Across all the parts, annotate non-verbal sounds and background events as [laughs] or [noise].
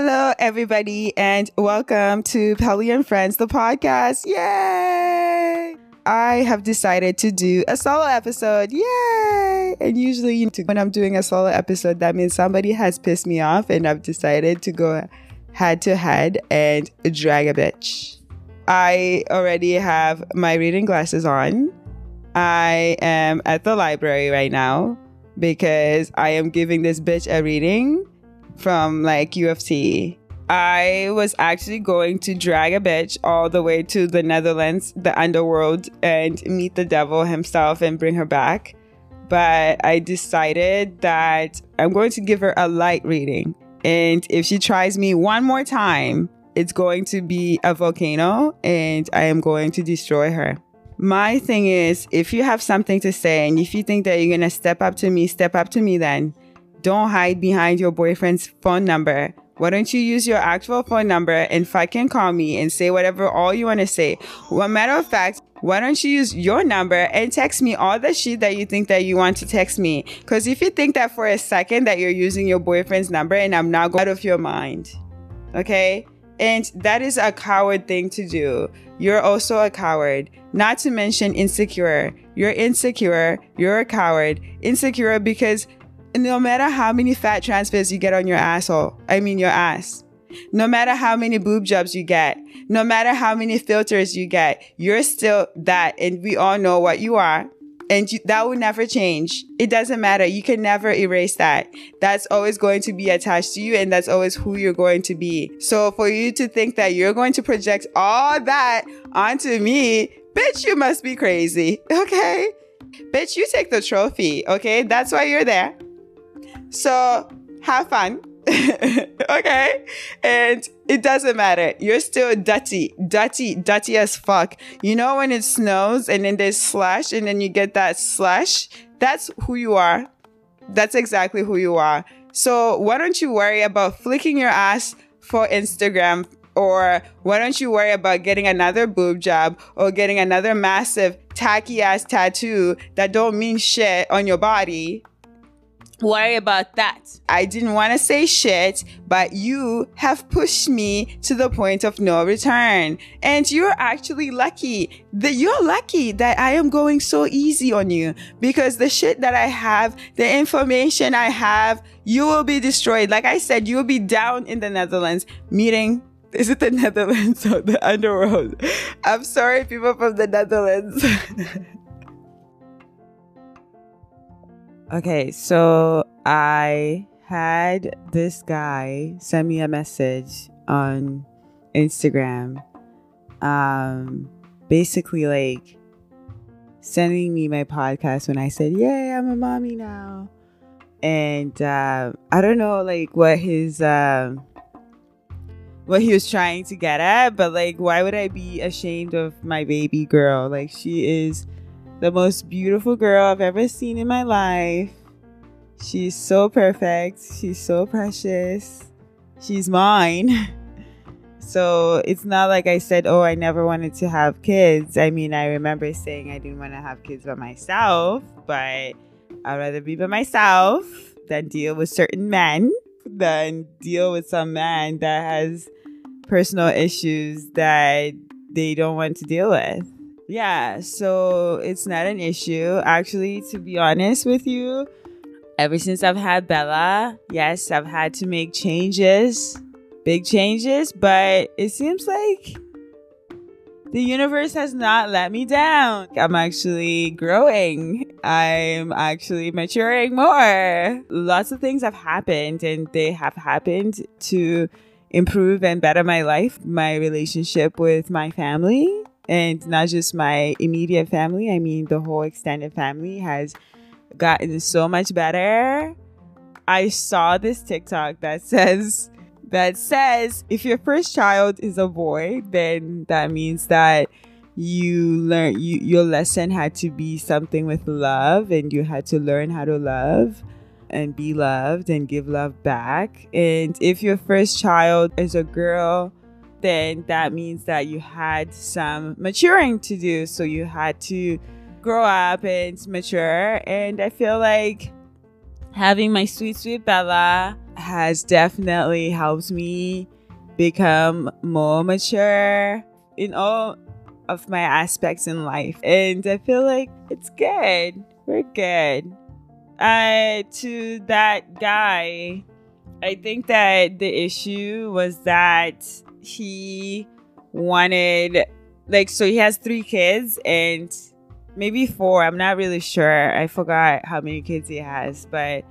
Hello, everybody, and welcome to Pelly and Friends, the podcast. Yay! I have decided to do a solo episode. Yay! And usually, when I'm doing a solo episode, that means somebody has pissed me off, and I've decided to go head to head and drag a bitch. I already have my reading glasses on. I am at the library right now because I am giving this bitch a reading from like UFC. I was actually going to drag a bitch all the way to the Netherlands, the underworld, and meet the devil himself and bring her back. But I decided that I'm going to give her a light reading. And if she tries me one more time, it's going to be a volcano and I am going to destroy her. My thing is, if you have something to say and if you think that you're going to step up to me, step up to me then. Don't hide behind your boyfriend's phone number why don't you use your actual phone number and fucking call me and say whatever all you want to say? Well, matter of fact, why don't you use your number and text me all the shit that you think that you want to text me? Because if you think that for a second that you're using your boyfriend's number and I'm not going out of your mind, okay? And that is a coward thing to do. You're also a coward. Not to mention insecure. You're insecure. You're a coward. Insecure because no matter how many fat transfers you get on your asshole, I mean your ass, no matter how many boob jobs you get, no matter how many filters you get, you're still that. And we all know what you are. And you, that will never change. It doesn't matter. You can never erase that. That's always going to be attached to you and that's always who you're going to be. So for you to think that you're going to project all that onto me, bitch, you must be crazy. [laughs] Okay? Bitch, you take the trophy. Okay? That's why you're there. So have fun. [laughs] okay? And it doesn't matter. You're still dirty, dirty, dirty as fuck. You know when it snows and then there's slush and then you get that slush? That's who you are. That's exactly who you are. So why don't you worry about flicking your ass for Instagram or why don't you worry about getting another boob job or getting another massive tacky ass tattoo that don't mean shit on your body worry about that. I didn't want to say shit, but you have pushed me to the point of no return. And you're actually lucky that you're lucky that I am going so easy on you because the shit that I have, the information I have, you will be destroyed. Like I said, you will be down in the Netherlands meeting [laughs] is it the Netherlands or the underworld? I'm sorry, people from the Netherlands. [laughs] Okay, so I had this guy send me a message on Instagram. Um basically like sending me my podcast when I said, "Yay, I'm a mommy now." And uh, I don't know like what his um what he was trying to get at, but like why would I be ashamed of my baby girl? Like she is the most beautiful girl I've ever seen in my life. She's so perfect. She's so precious. She's mine. [laughs] So it's not like I said, oh, I never wanted to have kids. I mean, I remember saying I didn't want to have kids by myself, but I'd rather be by myself than deal with certain men, than deal with some man that has personal issues that they don't want to deal with. Yeah, so it's not an issue. Actually, to be honest with you, ever since I've had Bella, yes, I've had to make changes, big changes, but it seems like the universe has not let me down. I'm actually growing. I'm actually maturing more. Lots of things have happened and they have happened to improve and better my life, my relationship with my family and not just my immediate family. I mean, the whole extended family has gotten so much better. I saw this TikTok that says that says if your first child is a boy, then that means that you learn you, your lesson had to be something with love and you had to learn how to love and be loved and give love back. And if your first child is a girl, then that means that you had some maturing to do. So you had to grow up and mature. And I feel like having my sweet, sweet Bella has definitely helped me become more mature in all of my aspects in life. And I feel like it's good. We're good. Uh, to that guy, I think that the issue was that he wanted, like, so he has three kids and maybe four. I'm not really sure. I forgot how many kids he has, but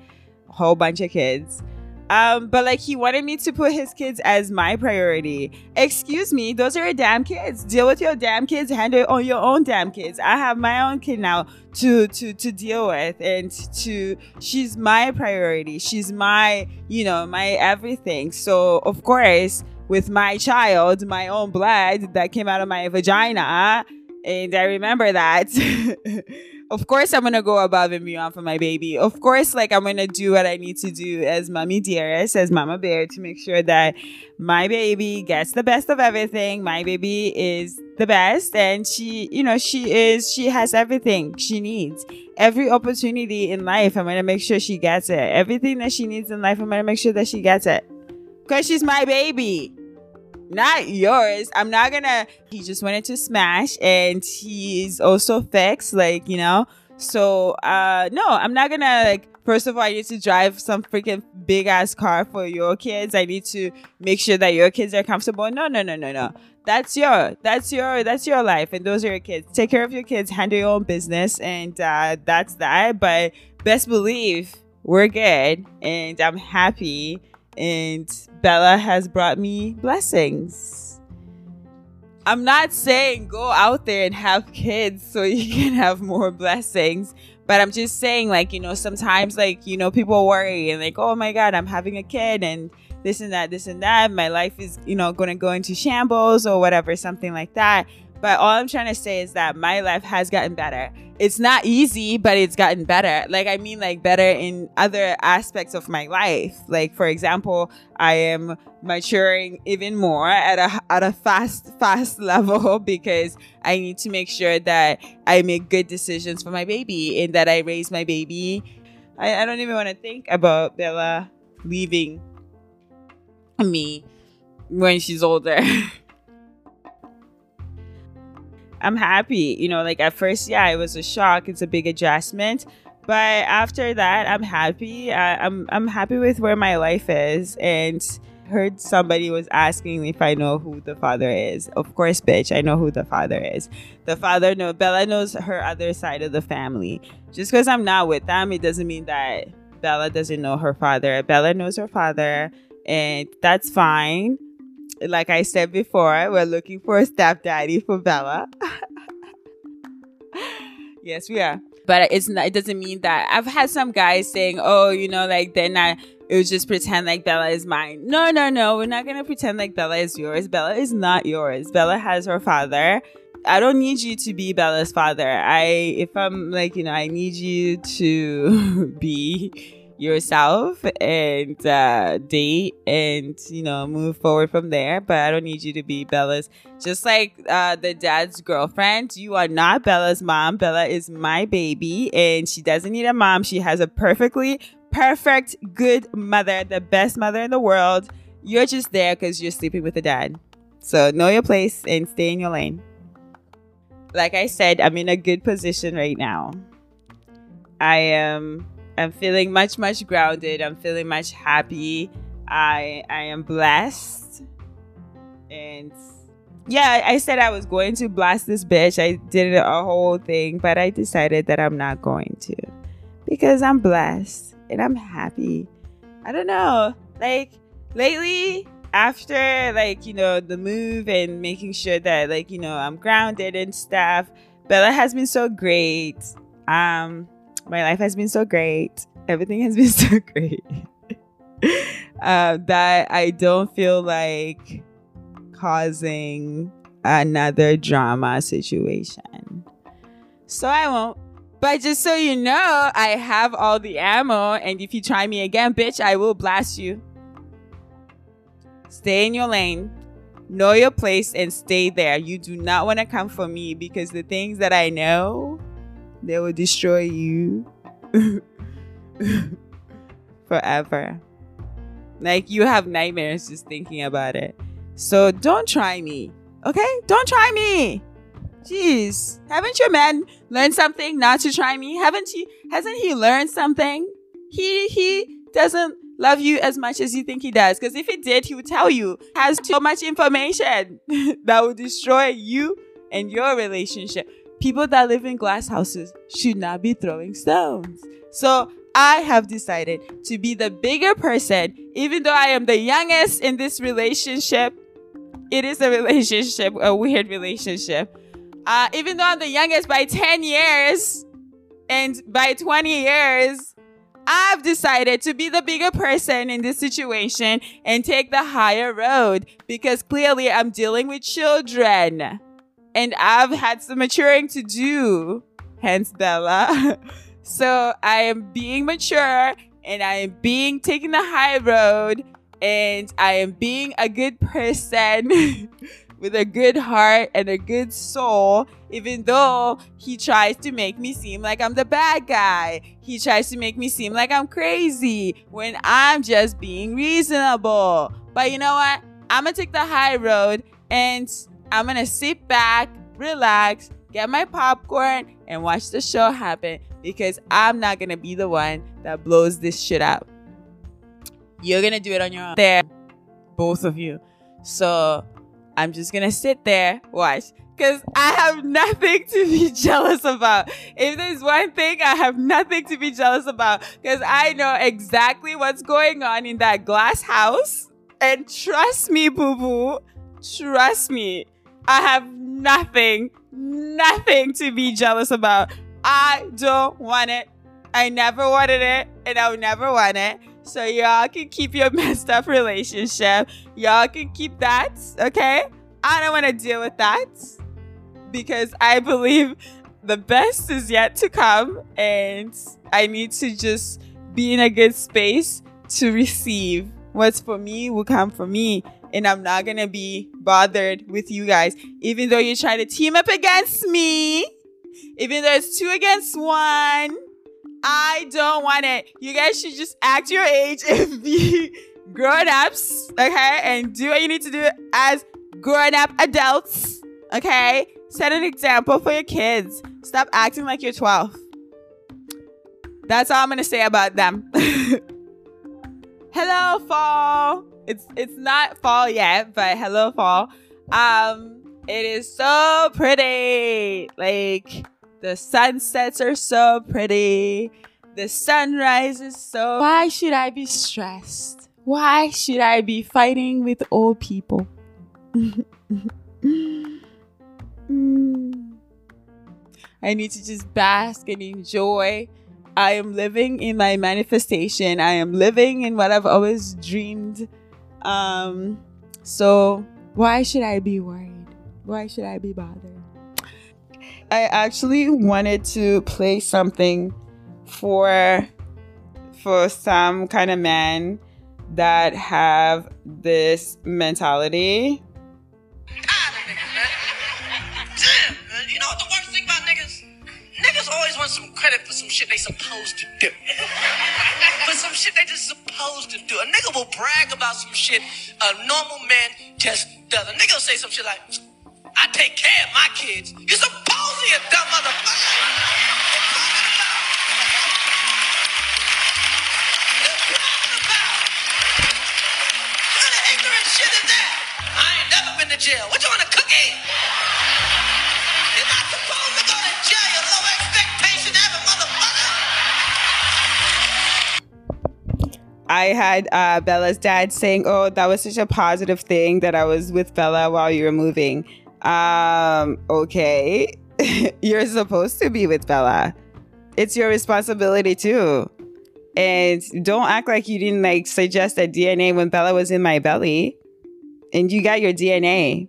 a whole bunch of kids. Um, but like he wanted me to put his kids as my priority. Excuse me, those are your damn kids. Deal with your damn kids, handle on your own damn kids. I have my own kid now to to to deal with and to she's my priority. She's my, you know, my everything. So of course, with my child, my own blood that came out of my vagina, and I remember that. [laughs] of course I'm gonna go above and beyond for my baby. Of course, like I'm gonna do what I need to do as mommy dearest, as mama bear to make sure that my baby gets the best of everything. My baby is the best and she, you know, she is, she has everything she needs. Every opportunity in life, I'm gonna make sure she gets it. Everything that she needs in life, I'm gonna make sure that she gets it. Cause she's my baby not yours. I'm not gonna. He just wanted to smash, and he's also fixed, like you know. So, uh, no, I'm not gonna like. First of all, I need to drive some freaking big ass car for your kids. I need to make sure that your kids are comfortable. No, no, no, no, no. That's your, that's your, that's your life, and those are your kids. Take care of your kids, handle your own business, and uh, that's that. But best believe we're good, and I'm happy and Bella has brought me blessings. I'm not saying go out there and have kids so you [laughs] can have more blessings, but I'm just saying, like, you know, sometimes, like, you know, people worry and, like, oh my God, I'm having a kid and this and that, this and that. My life is, you know, going to go into shambles or whatever, something like that. But all I'm trying to say is that my life has gotten better. It's not easy, but it's gotten better. Like, I mean, like, better in other aspects of my life. Like, for example, I am maturing even more at a, at a fast, fast [laughs] level because I need to make sure that I make good decisions for my baby and that I raise my baby. I, I don't even want to think about Bella leaving me when she's older. [laughs] I'm happy. You know, like at first, yeah, it was a shock. It's a big adjustment. But after that, I'm happy. I, I'm I'm happy with where my life is. And heard somebody was asking if I know who the father is. Of course, bitch, I know who the father is. The father know Bella knows her other side of the family. Just because I'm not with them, it doesn't mean that Bella doesn't know her father. Bella knows her father, and that's fine like I said before, we're looking for a stepdaddy for Bella. [laughs] yes, we are. But it's not, it doesn't mean that I've had some guys saying, oh, you know, like they're not, it was just pretend like Bella is mine. No, no, no. We're not going to pretend like Bella is yours. Bella is not yours. Bella has her father. I don't need you to be Bella's father. I, if I'm like, you know, I need you to [laughs] be yourself and uh, date and you know move forward from there but i don't need you to be bella's just like uh, the dad's girlfriend you are not bella's mom. Bella is my baby and she doesn't need a mom. She has a perfectly perfect good mother the best mother in the world. You're just there because you're sleeping with the dad. So know your place and stay in your lane. Like i said i'm in a good position right now. I am I'm feeling much, much grounded. I'm feeling much happy. I I am blessed. And yeah, I said I was going to blast this bitch. I did a whole thing, but I decided that I'm not going to because I'm blessed and I'm happy. I don't know. Like lately, after like, you know, the move and making sure that like, you know, I'm grounded and stuff, Bella has been so great. Um my life has been so great. Everything has [laughs] been so great. uh, that I don't feel like causing another drama situation. So I won't. But just so you know, I have all the ammo, and if you try me again, bitch, I will blast you. Stay in your lane, know your place, and stay there. You do not want to come for me because the things that I know they will destroy you [laughs] forever. Like you have nightmares just thinking about it. So don't try me. Okay? Don't try me. Jeez. Haven't your man learned something not to try me? Haven't he hasn't he learned something? He he doesn't love you as much as you think he does. Because if he did, he would tell you. Has too much information [laughs] that would destroy you and your relationship. People that live in glass houses should not be throwing stones. So I have decided to be the bigger person, even though I am the youngest in this relationship. It is a relationship, a weird relationship. Uh, even though I'm the youngest by 10 years and by 20 years, I've decided to be the bigger person in this situation and take the higher road because clearly I'm dealing with children and I've had some maturing to do, hence Bella. [laughs] so I am being mature and I am being taking the high road and I am being a good person [laughs] with a good heart and a good soul, even though he tries to make me seem like I'm the bad guy. He tries to make me seem like I'm crazy when I'm just being reasonable. But you know what? I'm gonna take the high road and I'm gonna sit back, relax, get my popcorn, and watch the show happen because I'm not gonna be the one that blows this shit up. You're gonna do it on your own. There, both of you. So I'm just gonna sit there, watch. Because I have nothing to be [laughs] jealous about. If there's one thing I have nothing to be jealous about, because I know exactly what's going on in that glass house. And trust me, boo boo, trust me, I have nothing, nothing to be jealous about. I don't want it. I never wanted it, and I'll never want it. So y'all can keep your [laughs] messed up relationship. Y'all can keep that, okay? I don't want to deal with that because I believe the best is yet to come and I need to just be in a good space to receive. What's for me will come for me. And I'm not to be bothered with you guys. Even though you're trying to team up against me, even though it's two against one, I don't want it. You guys should just act your age [laughs] and be grown ups, okay? And do what you need to do as grown up adults, okay? Set an example for your kids. Stop acting like you're 12. That's all I'm gonna say about them. [laughs] hello, fall. It's it's not fall yet, but hello, fall. Um, it is so pretty. Like the sunsets are so pretty. The sunrise is so. Why should I be stressed? Why should I be fighting with old people? [laughs] I need to just bask and enjoy. I am living in my manifestation. I am living in what I've always dreamed. Um, so why should I be worried? Why should I be bothered? I actually wanted to play something for for some kind of men that have this mentality. Niggas always want some credit for some shit they supposed to do. [laughs] for some shit they just supposed to do. A nigga will brag about some shit a normal man just does. A nigga will say some shit like, I take care of my kids. You're supposed to, you dumb motherfucker. Jail. What you want a cookie? You're not supposed to go to jail. I had uh, Bella's dad saying, "Oh, that was such a positive thing that I was with Bella while you were moving." Um, okay, [laughs] you're supposed to be with Bella. It's your responsibility too. And don't act like you didn't like suggest a DNA when Bella was in my belly, and you got your DNA,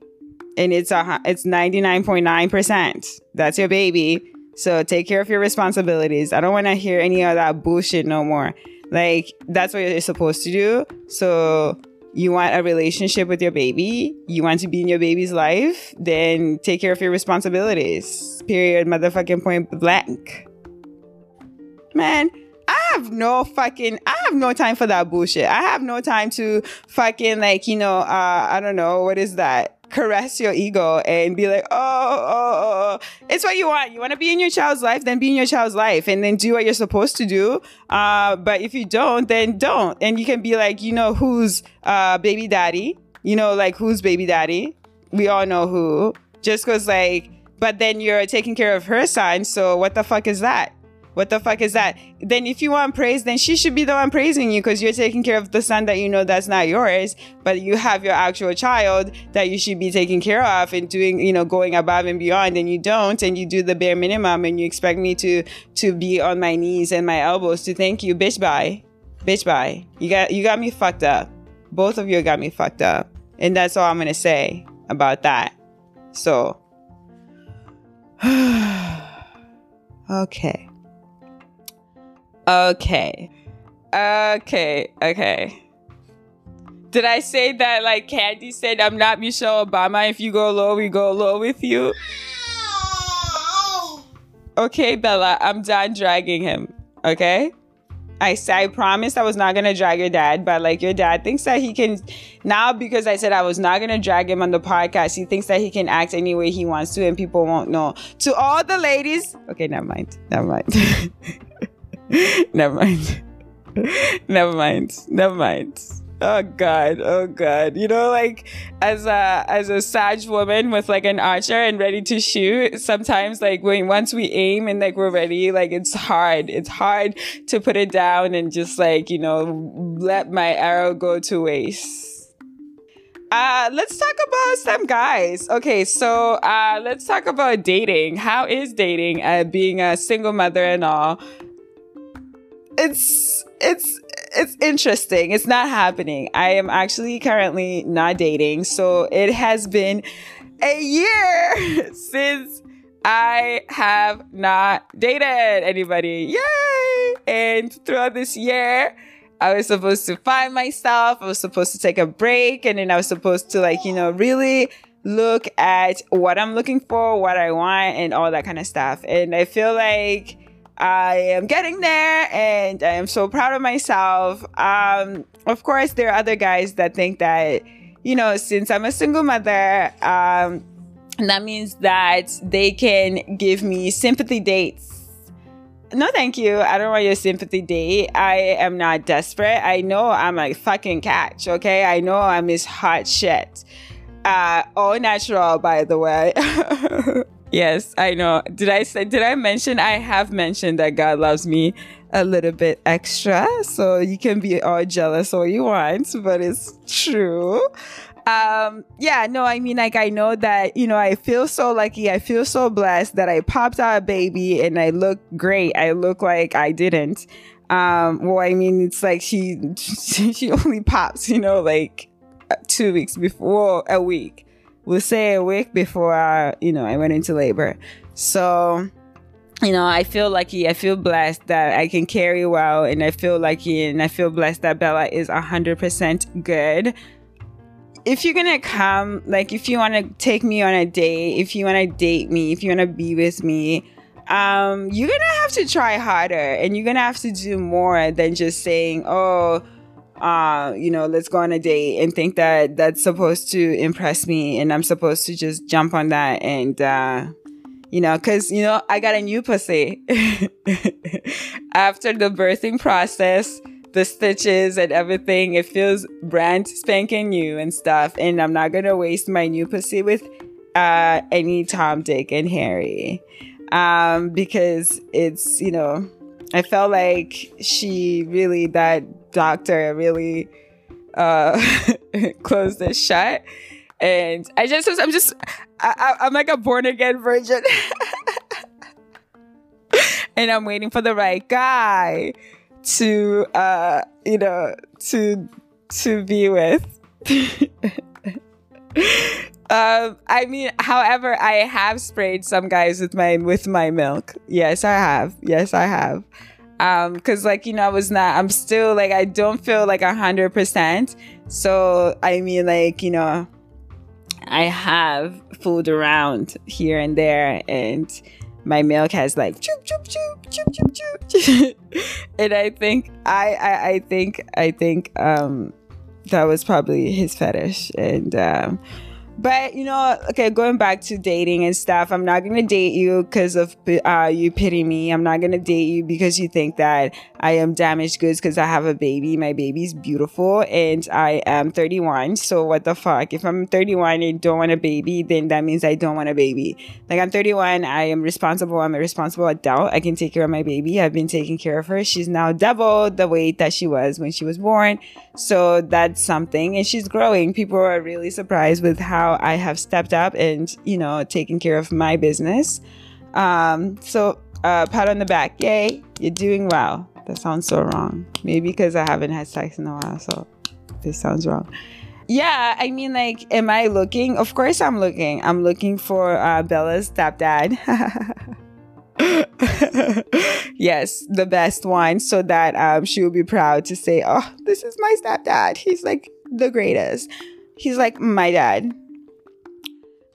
and it's a it's ninety nine point nine percent. That's your baby. So take care of your responsibilities. I don't want to hear any of that bullshit no more. Like that's what you're supposed to do. So you want a relationship with your baby, you want to be in your baby's life, then take care of your responsibilities. Period. Motherfucking point blank. Man, I have no fucking, I have no time for that bullshit. I have no time to fucking like, you know, uh, I don't know, what is that? Caress your ego and be like, oh, oh, oh, it's what you want. You want to be in your child's life, then be in your child's life and then do what you're supposed to do. Uh, but if you don't, then don't. And you can be like, you know, who's uh, baby daddy? You know, like who's baby daddy? We all know who. Just because, like, but then you're taking care of her son. So what the fuck is that? What the fuck is that? Then if you want praise, then she should be the one praising you because you're taking care of the son that you know that's not yours, but you have your actual child that you should be taking care of and doing, you know, going above and beyond and you don't and you do the bare minimum and you expect me to to be on my knees and my elbows to thank you. Bitch bye. Bitch bye. You got you got me fucked up. Both of you got me fucked up. And that's all I'm gonna say about that. So [sighs] okay. Okay. Okay. Okay. Did I say that like Candy said I'm not Michelle Obama? If you go low, we go low with you. Okay, Bella, I'm done dragging him. Okay? I I promised I was not gonna drag your dad, but like your dad thinks that he can now because I said I was not gonna drag him on the podcast, he thinks that he can act any way he wants to and people won't know. To all the ladies, okay, never mind. Never mind. [laughs] [laughs] Never mind. [laughs] Never mind. Never mind. Oh god, oh god. You know, like as a as a Sag woman with like an archer and ready to shoot, sometimes like when once we aim and like we're ready, like it's hard. It's hard to put it down and just like, you know, let my arrow go to waste. Uh, let's talk about some guys. Okay, so uh, let's talk about dating. How is dating? Uh, being a single mother and all it's it's it's interesting. It's not happening. I am actually currently not dating, so it has been a year [laughs] since I have not dated anybody. Yay! And throughout this year, I was supposed to find myself. I was supposed to take a break and then I was supposed to like, you know, really look at what I'm looking for, what I want and all that kind of stuff. And I feel like I am getting there and I am so proud of myself. Um, of course, there are other guys that think that, you know, since I'm a single mother, um, that means that they can give me sympathy dates. No, thank you. I don't want your sympathy date. I am not desperate. I know I'm a fucking catch, okay? I know I'm this hot shit. Uh, all natural, by the way. [laughs] Yes, I know. Did I say did I mention I have mentioned that God loves me a little bit extra? So you can be all jealous all you want, but it's true. Um, yeah, no, I mean like I know that, you know, I feel so lucky, I feel so blessed that I popped out a baby and I look great. I look like I didn't. Um, well, I mean it's like she [laughs] she only pops, you know, like two weeks before a week we'll say a week before I, you know, I went into labor. So, you know, I feel lucky. I feel blessed that I can carry well, and I feel lucky, and I feel blessed that Bella is hundred percent good. If you're gonna come, like, if you want to take me on a date, if you want to date me, if you want to be with me, um, you're gonna have to try harder, and you're gonna have to do more than just saying, "Oh." Uh, you know, let's go on a date and think that that's supposed to impress me and I'm supposed to just jump on that and, uh, you know, cause, you know, I got a new pussy [laughs] after the birthing process, the stitches and everything. It feels brand spanking new and stuff. And I'm not going to waste my new pussy with, uh, any Tom, Dick and Harry. Um, because it's, you know, I felt like she really, that doctor really uh, [laughs] closed it shut. And I just, I'm just, I, I'm like a born again virgin. [laughs] and I'm waiting for the right guy to, uh, you know, to, to be with. [laughs] Um, I mean, however, I have sprayed some guys with my with my milk. Yes, I have. Yes, I have. Um, cause like you know, I was not. I'm still like I don't feel like a hundred percent. So I mean, like you know, I have fooled around here and there, and my milk has like choop choop choop choop choop choop. [laughs] and I think I, I I think I think um that was probably his fetish and um but you know, okay, going back to dating and stuff, I'm not gonna date you because of uh, you pity me. I'm not gonna date you because you think that I am damaged goods because I have a baby. My baby's beautiful and I am 31. So what the fuck? If I'm 31 and don't want a baby, then that means I don't want a baby. Like I'm 31, I am responsible. I'm a responsible adult. I can take care of my baby. I've been taking care of her. She's now double the weight that she was when she was born. So that's something, and she's growing. People are really surprised with how I have stepped up and, you know, taken care of my business. Um, so, uh, pat on the back. Yay, you're doing well. That sounds so wrong. Maybe because I haven't had sex in a while. So, this sounds wrong. Yeah, I mean, like, am I looking? Of course, I'm looking. I'm looking for uh, Bella's stepdad. [laughs] [laughs] yes, the best one, so that um, she will be proud to say, "Oh, this is my stepdad. He's like the greatest. He's like my dad."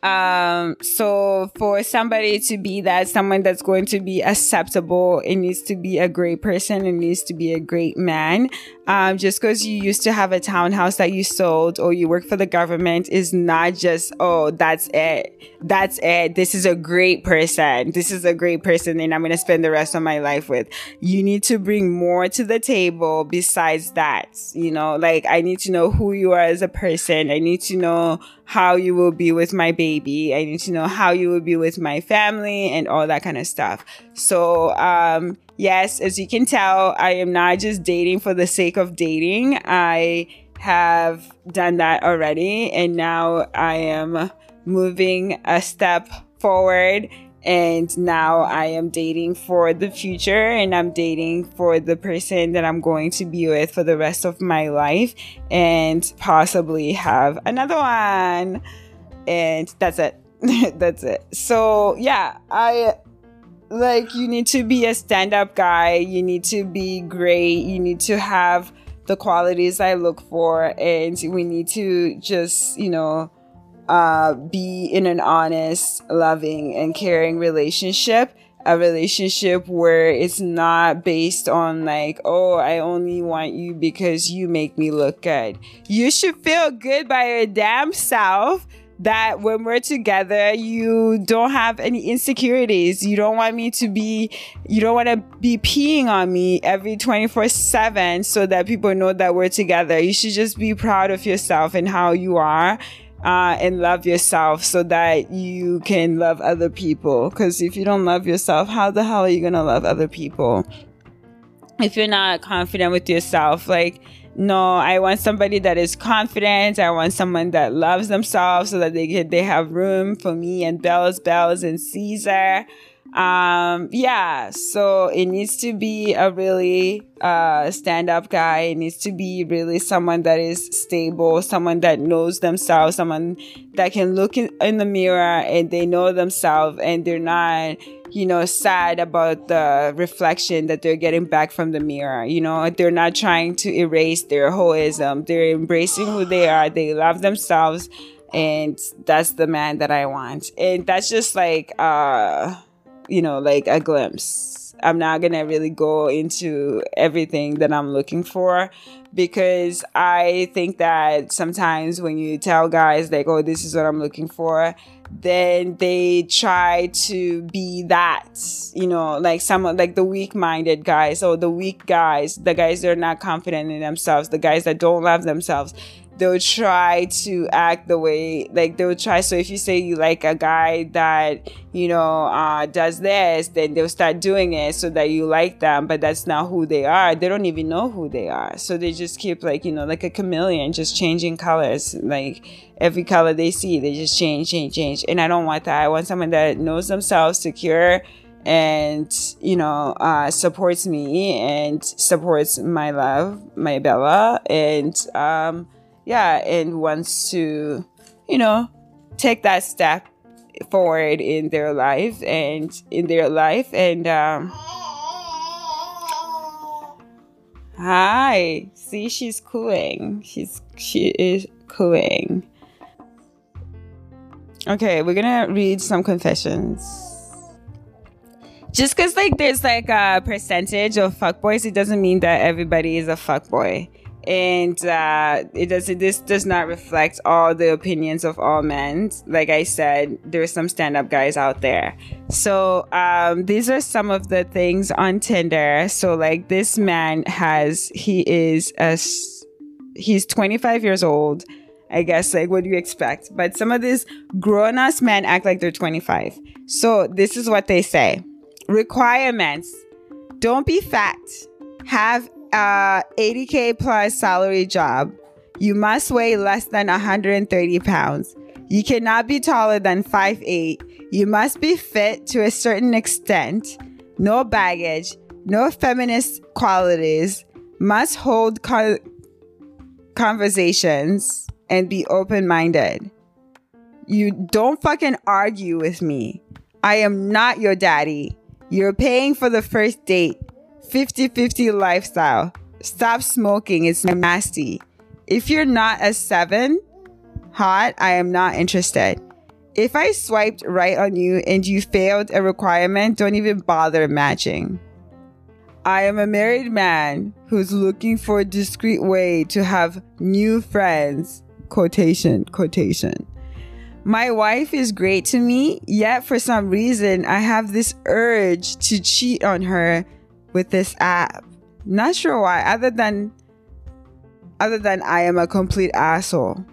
Um, so for somebody to be that, someone that's going to be acceptable, it needs to be a great person. It needs to be a great man. Um, just because you used to have a townhouse that you sold or you work for the government is not just, oh, that's it. That's it. This is a great person. This is a great person and I'm going to spend the rest of my life with. You need to bring more to the table besides that. You know, like I need to know who you are as a person. I need to know how you will be with my baby. I need to know how you will be with my family and all that kind of stuff. So, um, yes, as you can tell, I am not just dating for the sake of dating. I have done that already. And now I am moving a step forward and now I am dating for the future and I'm dating for the person that I'm going to be with for the rest of my life and possibly have another one. And that's it. [laughs] that's it. So, yeah, I like you need to be a stand-up guy, you need to be great, you need to have the qualities I look for and we need to just, you know, uh, be in an honest, loving, and caring relationship. A relationship where it's not based on like, oh, I only want you because you make me look good. You should feel good by your damn self that when we're together, you don't have any insecurities. You don't want me to be, you don't want to be peeing on me every 24 7 so that people know that we're together. You should just be proud of yourself and how you are uh, and love yourself so that you can love other people. Because if you don't love yourself, how the hell are you going to love other people? If you're not confident with yourself, like, no, I want somebody that is confident. I want someone that loves themselves so that they get, they have room for me and Bells, Bells and Caesar. Um, yeah, so it needs to be a really uh, stand up guy. It needs to be really someone that is stable, someone that knows themselves, someone that can look in, in the mirror and they know themselves and they're not, you know, sad about the reflection that they're getting back from the mirror. You know, they're not trying to erase their hoism, they're embracing who they are, they love themselves. And that's the man that I want. And that's just like, uh, you know, like a glimpse. I'm not going to really go into everything that I'm looking for because I think that sometimes when you tell guys, like, oh, this is what I'm looking for, then they try to be that, you know, like some like the weak minded guys or the weak guys, the guys that are not confident in themselves, the guys that don't love themselves they'll try to act the way like they'll try. So if you say you like a guy that you know uh, does this then they'll start doing it so that you like them but that's not who they are. They don't even know who they are. So they just keep like you know like a chameleon just changing colors like every color they see they just change change change. And i don't want that. I want someone that knows themselves secure and you know uh, supports me and supports my love my bella. And um yeah, and wants to, you know, take that step forward in their life and in their life and um hi. See she's cooing. She's she is cooing. Okay we're gonna read some confessions. Just because like there's like a percentage of fuckboys, it doesn't mean that everybody is a fuckboy. And uh, it doesn't. This does not reflect all the opinions of all men. Like I said, there's some stand-up guys out there. So um, these are some of the things on Tinder. So like this man has, he is a, he's 25 years old. I guess like what do you expect? But some of these grown-ass men act like they're 25. So this is what they say requirements don't be fat have Uh, a 80k plus salary job you must weigh less than 130 pounds. You cannot be taller than 5'8 you must be fit to a certain extent. No baggage no feminist qualities. Must hold co- conversations and be open-minded. You don't fucking argue with me. I am not your daddy. You're paying for the first date. 50 50 lifestyle. Stop smoking. It's nasty. If you're not a seven, hot, I am not interested. If I swiped right on you and you failed a requirement, don't even bother matching. I am a married man who's looking for a discreet way to have new friends. Quotation, quotation. My wife is great to me, yet for some reason I have this urge to cheat on her with this app. Not sure why, other than other than I am a complete asshole.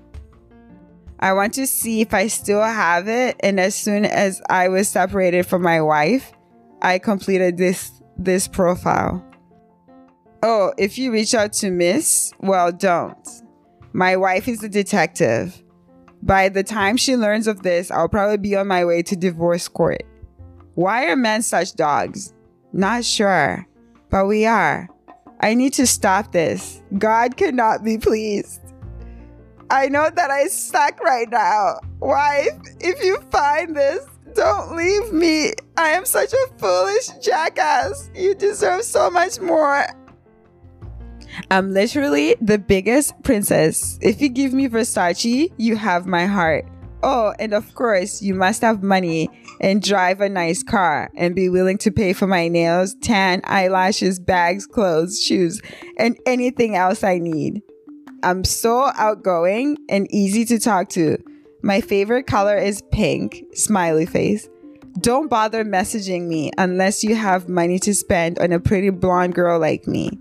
I want to see if I still have it and as soon as I was separated from my wife, I completed this this profile. Oh, if you reach out to Miss, well, don't. My wife is a detective. By the time she learns of this, I'll probably be on my way to divorce court. Why are men such dogs? Not sure, but we are. I need to stop this. God cannot be pleased. I know that I suck right now. Wife, if you find this, don't leave me. I am such a foolish jackass. You deserve so much more. I'm literally the biggest princess. If you give me Versace, you have my heart. Oh, and of course, you must have money and drive a nice car and be willing to pay for my nails, tan, eyelashes, bags, clothes, shoes, and anything else I need. I'm so outgoing and easy to talk to. My favorite color is pink, smiley face. Don't bother messaging me unless you have money to spend on a pretty blonde girl like me.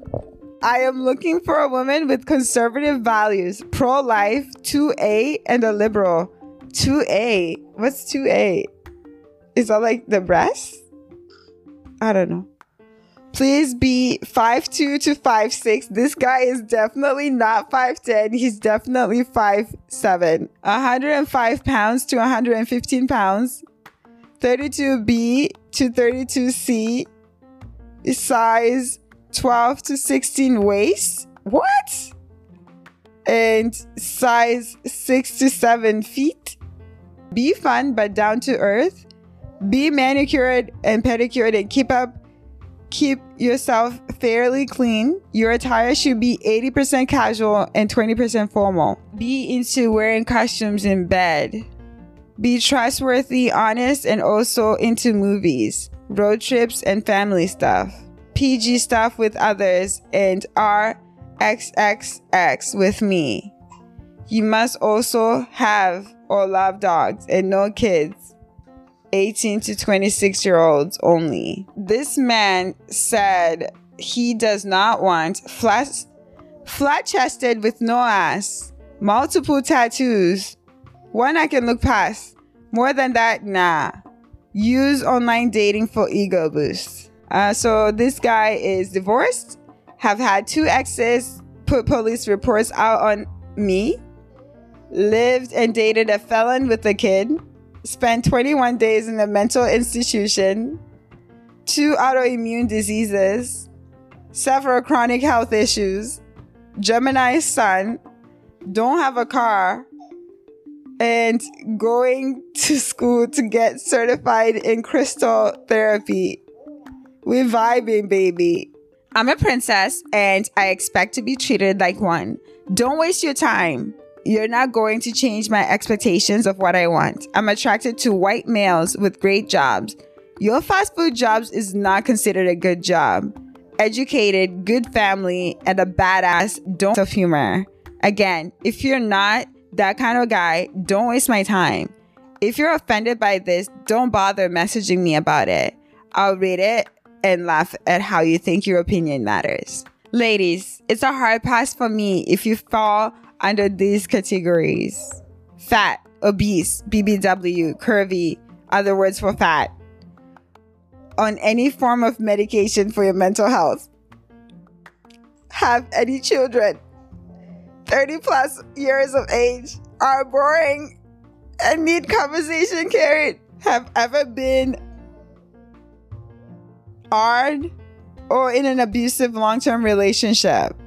I am looking for a woman with conservative values, pro life, 2A, and a liberal. 2A. What's 2A? Is that like the breast? I don't know. Please be 5'2 to 5'6. This guy is definitely not 5'10. He's definitely 5'7. 105 pounds to 115 pounds. 32B to 32C. Size 12 to 16 waist. What? And size 6 to 7 feet. Be fun but down to earth. Be manicured and pedicured and keep up keep yourself fairly clean. Your attire should be 80% casual and 20% formal. Be into wearing costumes in bed. Be trustworthy, honest, and also into movies, road trips, and family stuff. PG stuff with others and RXXX with me. You must also have or love dogs and no kids. 18 to 26 year olds only. This man said he does not want flat flat chested with no ass, multiple tattoos. One I can look past. More than that, nah. Use online dating for ego boost. Uh, so this guy is divorced, have had two exes, put police reports out on me, lived and dated a felon with a kid, spent 21 days in a mental institution, two autoimmune diseases, several chronic health issues, Gemini sun, don't have a car, and going to school to get certified in crystal therapy we're vibing, baby. I'm a princess and I expect to be treated like one. Don't waste your time. You're not going to change my expectations of what I want. I'm attracted to white males with great jobs, Your fast food jobs is not considered a good job. Educated, good family, and a badass don't of humor. Again, if you're not that kind of guy, don't waste my time. If you're offended by this, don't bother messaging me about it. I'll read it and laugh at how you think your opinion matters. Ladies, it's a hard pass for me if you fall under these categories. Fat, obese, BBW, curvy, other words for fat, on any form of medication for your mental health, have any children, 30 plus years of age, are boring and need conversation carried, have ever been hard or in an abusive long term relationship,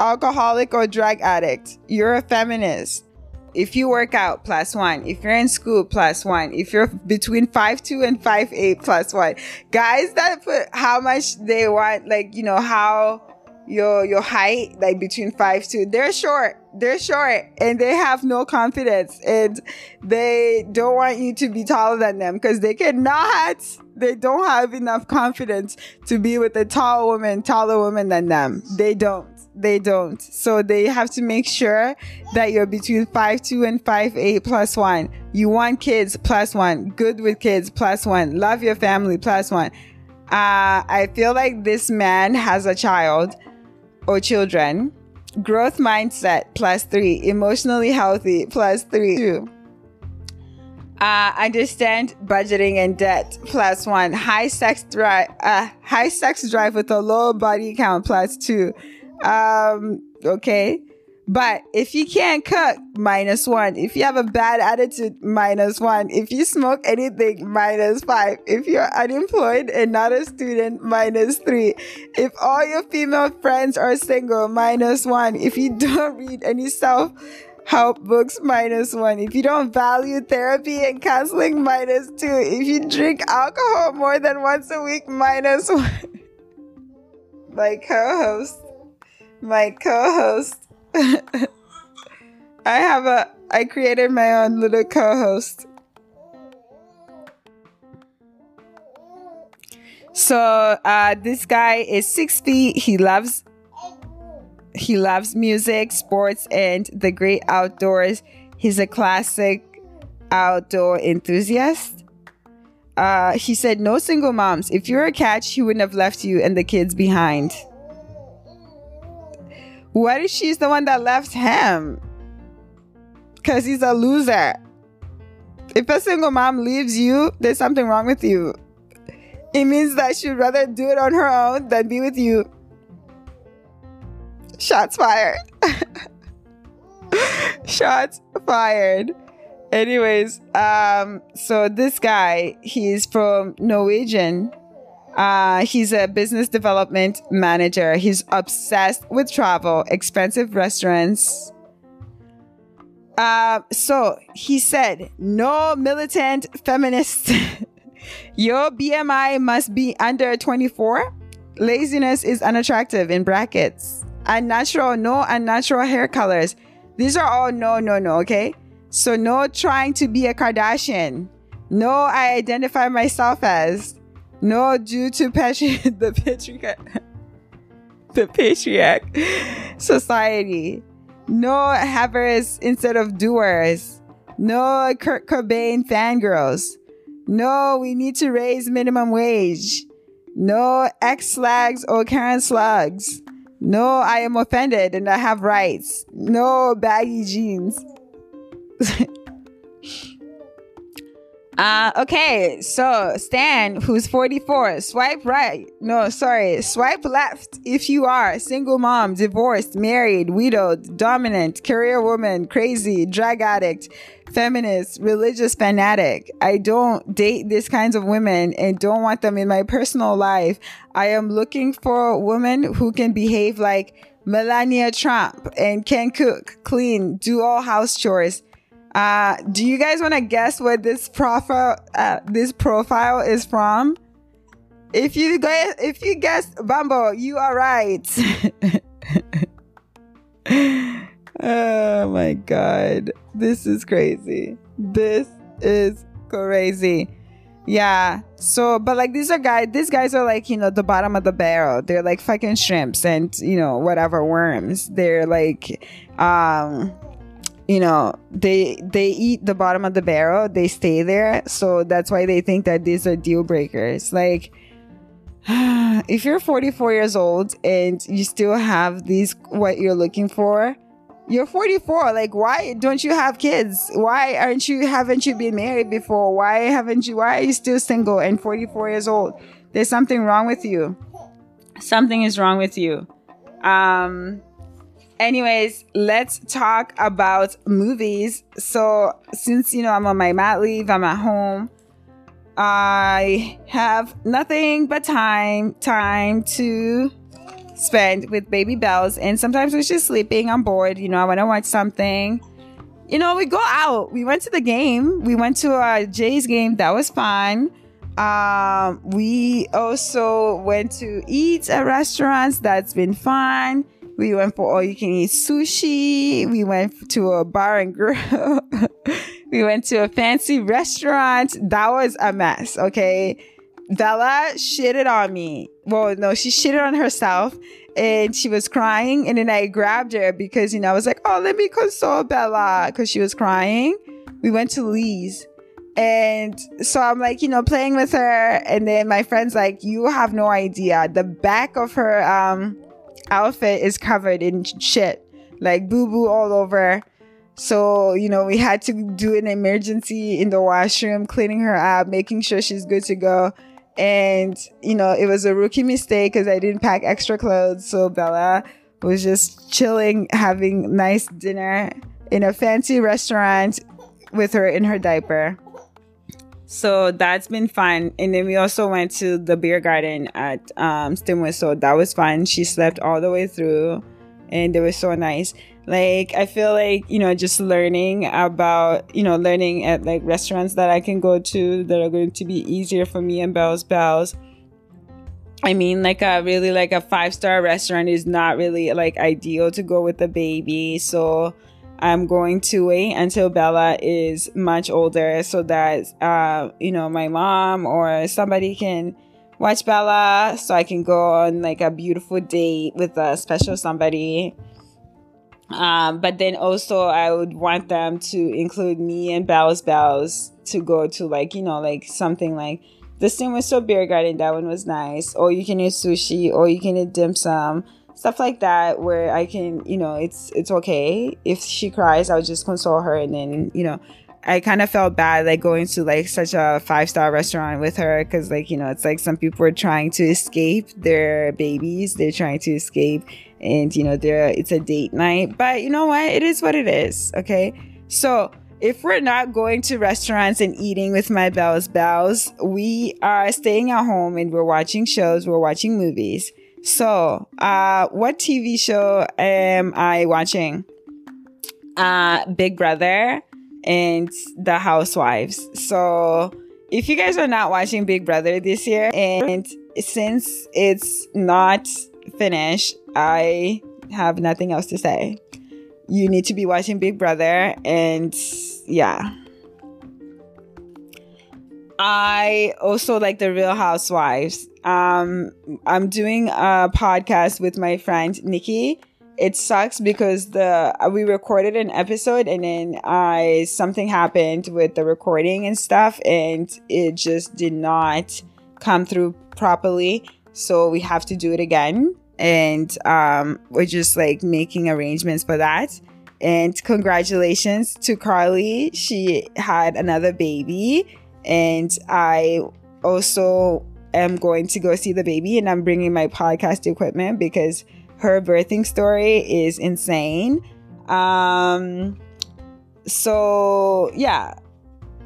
alcoholic or drug addict, you're a feminist. If you work out, plus one. If you're in school, plus one. If you're between five two and five eight, plus one. Guys that put how much they want, like, you know, how your your height, like between five two, they're short. They're short and they have no confidence and they don't want you to be taller than them because they cannot they don't have enough confidence to be with a tall woman, taller woman than them. They don't. They don't. So they have to make sure that you're between five two and five eight plus one. You want kids plus one. Good with kids plus one. Love your family plus one. Uh, I feel like this man has a child or children. Growth mindset plus three. Emotionally healthy plus three. Two. Uh, understand budgeting and debt plus one. High sex drive. Uh, high sex drive with a low body count plus two. Um, okay. But if you can't cook, minus one. If you have a bad attitude, minus one. If you smoke anything, minus five. If you're unemployed and not a student, minus three. If all your female friends are single, minus one. If you [laughs] don't read any self help books, minus one. If you don't value therapy and counseling, minus two. If you drink alcohol more than once a week, minus [laughs] one. My co host my co-host. [laughs] I have a I created my own little co-host. So uh, this guy is six feet. He loves he loves music, sports, and the great outdoors. He's a classic outdoor enthusiast. Uh, he said, "No single moms. If you're a catch, he wouldn't have left you and the kids behind." What if she's the one that left him? Because he's a loser. If a single mom leaves you, there's something wrong with you. It means that she'd rather do it on her own than be with you. Shots fired. [laughs] Shots fired. Anyways, um, so this guy, he's from Norwegian uh, he's a business development manager. He's obsessed with travel, expensive restaurants. Uh, so he said, no militant feminist. [laughs] Your BMI must be under 24. Laziness is unattractive in brackets. Unnatural, no unnatural hair colors. These are all no, no, no, okay? So no trying to be a Kardashian. No, I identify myself as. No, due to patri- [laughs] the patriarch, the patriarch society. No havers instead of doers. No Kurt Cobain fangirls. No, we need to raise minimum wage. No X slags or Karen slugs. No, I am offended and I have rights. No baggy jeans. [laughs] Uh, okay, so Stan, who's 44, swipe right. No, sorry, swipe left if you are single mom, divorced, married, widowed, dominant, career woman, crazy, drug addict, feminist, religious fanatic. I don't date these kinds of women and don't want them in my personal life. I am looking for a woman who can behave like Melania Trump and can cook, clean, do all house chores uh, do you guys want to guess what this profile uh, this profile is from? If you guys if you guessed Bumble, you are right. [laughs] oh my god. This is crazy. This is crazy. Yeah. So, but like these are guys, these guys are like, you know, the bottom of the barrel. They're like fucking shrimps and, you know, whatever worms. They're like, um, you know, they they eat the bottom of the barrel. They stay there. So that's why they think that these are deal breakers. Like, [sighs] if you're 44 years old and you still have these what you're looking for, you're 44. Like, why don't you have kids? Why aren't you, haven't you been married before? Why haven't you, why are you still single and 44 years old? There's something wrong with you. Something is wrong with you. Um, anyways, let's talk about movies. So, since, you know, I'm on my mat leave, I'm at home. I have nothing but time, time to spend with baby bells and sometimes when she's sleeping i'm bored you know i want to watch something you know we go out we went to the game we went to a jay's game that was fun um, we also went to eat at restaurants that's been fun we went for all you can eat sushi we went to a bar and grill [laughs] we went to a fancy restaurant that was a mess okay Bella shitted on me. Well, no, she shitted on herself and she was crying. And then I grabbed her because, you know, I was like, oh, let me console Bella because she was crying. We went to Lee's. And so I'm like, you know, playing with her. And then my friend's like, you have no idea. The back of her um, outfit is covered in shit, like boo boo all over. So, you know, we had to do an emergency in the washroom, cleaning her up, making sure she's good to go. And, you know, it was a rookie mistake because I didn't pack extra clothes. So Bella was just chilling, having nice dinner in a fancy restaurant with her in her diaper. So that's been fun. And then we also went to the beer garden at um, Steam Whistle. So that was fun. She slept all the way through and it was so nice. Like, I feel like, you know, just learning about, you know, learning at like restaurants that I can go to that are going to be easier for me and Bells Bells. I mean, like a really like a five star restaurant is not really like ideal to go with a baby. So I'm going to wait until Bella is much older so that, uh, you know, my mom or somebody can watch Bella so I can go on like a beautiful date with a special somebody. Um, but then also I would want them to include me and Bells Bells to go to like, you know, like something like the same was So Beer Garden, that one was nice. Or you can eat sushi or you can eat dim sum. Stuff like that where I can, you know, it's it's okay. If she cries, I'll just console her and then, you know, I kind of felt bad like going to like such a five star restaurant with her because like you know it's like some people are trying to escape their babies. They're trying to escape and you know they're it's a date night. But you know what? It is what it is okay? So if we're not going to restaurants and eating with my bells bells we are staying at home and we're watching shows we're watching movies so uh what tv show am i watching uh big brother and the housewives. So if you guys are not watching Big Brother this year, and since it's not finished, I have nothing else to say. You need to be watching Big Brother, and yeah. I also like the Real Housewives. Um, I'm doing a podcast with my friend Nikki it sucks because the we recorded an episode and then I something happened with the recording and stuff and it just did not come through properly. So we have to do it again. And um, we're just like making arrangements for that. And congratulations to Carly. She had another baby. And I also am going to go see the baby and I'm bringing my podcast equipment because her birthing story is insane. Um, so yeah,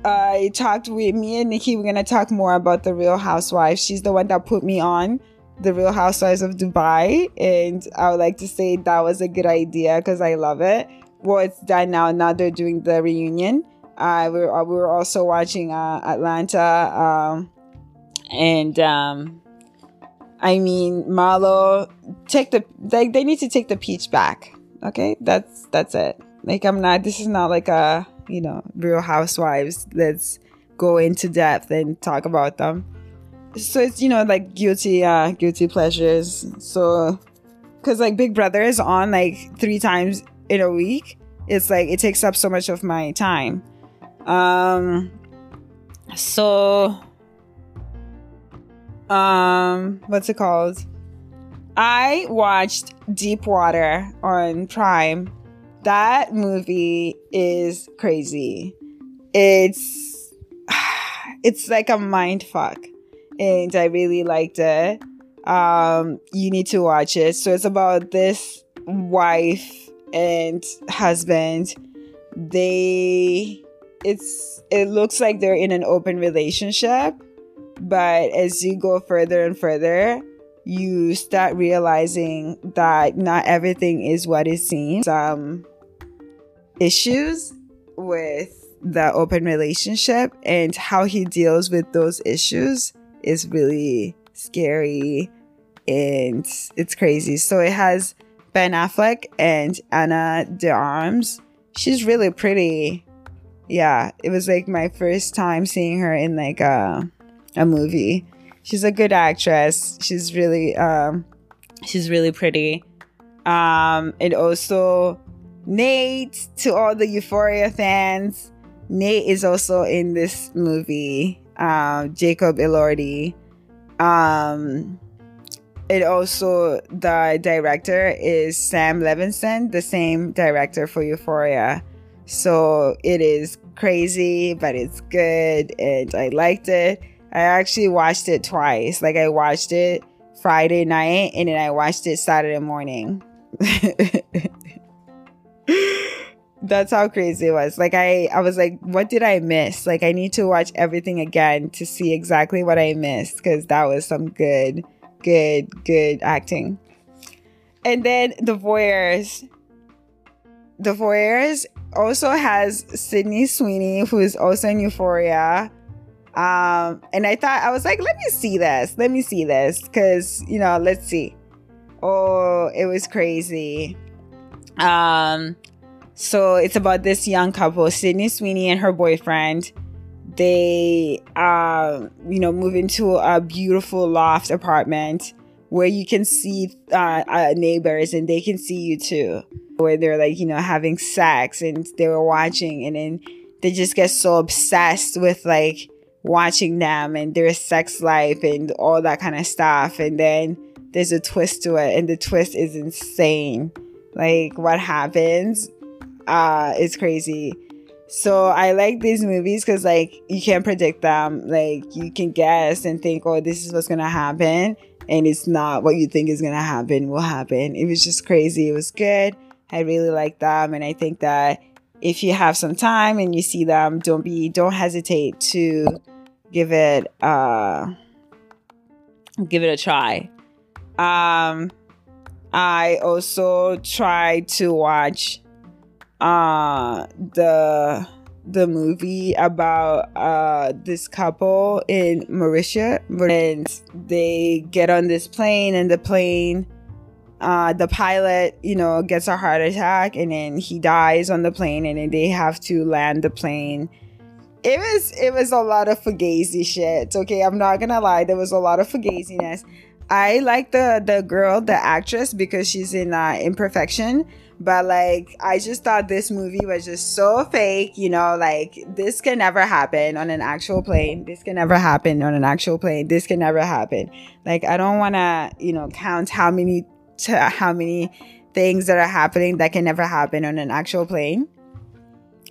I talked with me and Nikki. We're gonna talk more about the Real Housewives. She's the one that put me on the Real Housewives of Dubai, and I would like to say that was a good idea because I love it. Well, it's done now. Now they're doing the reunion. Uh, we are we were also watching uh, Atlanta, um, and um, I mean, Marlo, take the like they need to take the peach back. Okay, that's that's it. Like I'm not. This is not like a you know Real Housewives. Let's go into depth and talk about them. So it's you know like guilty uh guilty pleasures. So cuz like Big Brother is on like 3 times in a week. It's like it takes up so much of my time. Um so um what's it called? I watched Deep Water on Prime. That movie is crazy. It's [sighs] it's like a mind fuck. And I really liked it. Um you need to watch it. So it's about this wife and husband. They it's it looks like they're in an open relationship, but as you go further and further, you start realizing that not everything is what it seems. Some issues with the open relationship and how he deals with those issues is really scary and it's crazy. So it has Ben Affleck and Ana de Armas. She's really pretty. Yeah, it was like my first time seeing her in like a a movie she's a good actress. She's really um she's really pretty. Um and also Nate to all the Euphoria fans. Nate is also in this movie. Um Jacob Elordi. Um it also the director is Sam Levinson, the same director for Euphoria. So it is crazy, but it's good and I liked it. I actually watched it twice. Like I watched it Friday night and then I watched it Saturday morning. [laughs] That's how crazy it was. Like I I was like what did I miss? Like I need to watch everything again to see exactly what I missed cuz that was some good good good acting. And then The Voyeurs. The Voyeurs also has Sydney Sweeney who is also in Euphoria um, and I thought, I was like, let me see this. Let me see this. Cause, you know, let's see. Oh, it was crazy. Um, so it's about this young couple, Sydney Sweeney and her boyfriend. They, um, you know, move into a beautiful loft apartment where you can see uh, uh, neighbors and they can see you too. Where they're like, you know, having sex and they were watching, and then they just get so obsessed with like watching them and their sex life and all that kind of stuff. And then there's a twist to it, and the twist is insane. Like what happens uh is crazy. So I like these movies because like you can't predict them. Like you can guess and think, oh, this is what's gonna happen. And it's not what you think is gonna happen will happen. It was just crazy. It was good. I really like them and I think that if you have some time and you see them, don't be don't hesitate to give it uh give it a try. Um I also tried to watch uh the the movie about uh this couple in Mauritius and they get on this plane and the plane uh the pilot you know gets a heart attack and then he dies on the plane and then they have to land the plane it was it was a lot of fugazi shit. Okay, I'm not gonna lie, there was a lot of fugaziness. I like the the girl, the actress, because she's in uh, Imperfection. But like, I just thought this movie was just so fake. You know, like this can never happen on an actual plane. This can never happen on an actual plane. This can never happen. Like, I don't want to, you know, count how many to how many things that are happening that can never happen on an actual plane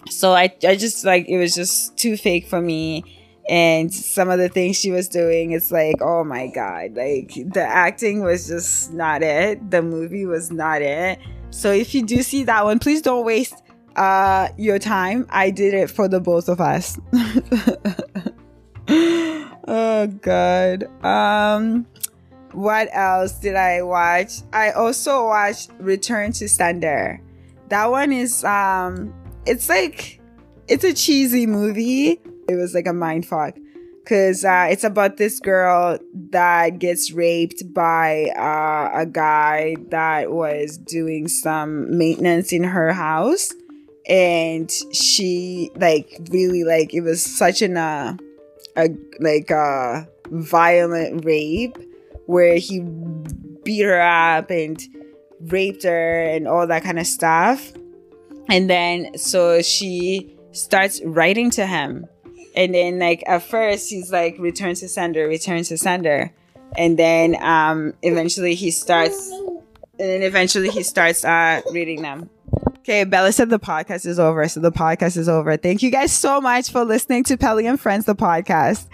so I, I just like it was just too fake for me and some of the things she was doing it's like oh my god like the acting was just not it the movie was not it so if you do see that one please don't waste uh your time. I did it for the both of us. [laughs] Oh god. Um what else did i watch? I also watched return to sender. That one is um it's like it's a cheesy movie. It was like a mind fuck because uh, it's about this girl that gets raped by uh, a guy that was doing some maintenance in her house. And she like really like it was such an uh a like a violent rape where he beat her up and raped her and all that kind of stuff. And then so she starts writing to him and then like at first he's like return to sender return to sender. And then um eventually he starts and then eventually he starts uh reading them. Okay bella said the podcast is over so the podcast is over. Thank you guys so much for listening to pelly and friends the podcast.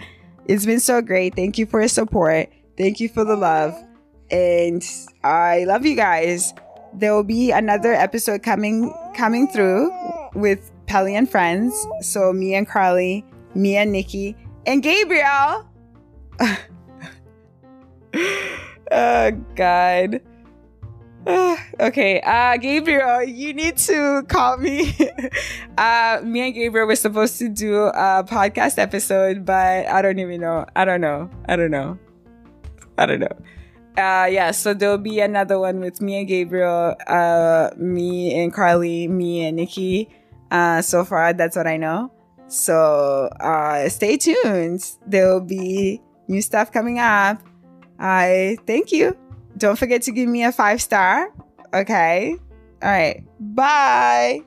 It's been so great. Thank you for your support. Thank you for the love. And i love you guys. There will be another episode coming coming through with pelly and friends. So me and carly me and nikki and gabriel. [laughs] Oh god. [sighs] Okay uh gabriel you need to call me. [laughs] Uh me and gabriel were supposed to do a podcast episode but i don't even know. I don't know. I don't know. I don't know. Uh yeah so there'll be another one with me and gabriel uh me and carly me and nikki. Uh so far that's what i know so uh stay tuned there'll be new stuff coming up I thank you. Don't forget to give me a five star. Okay. All right. Bye.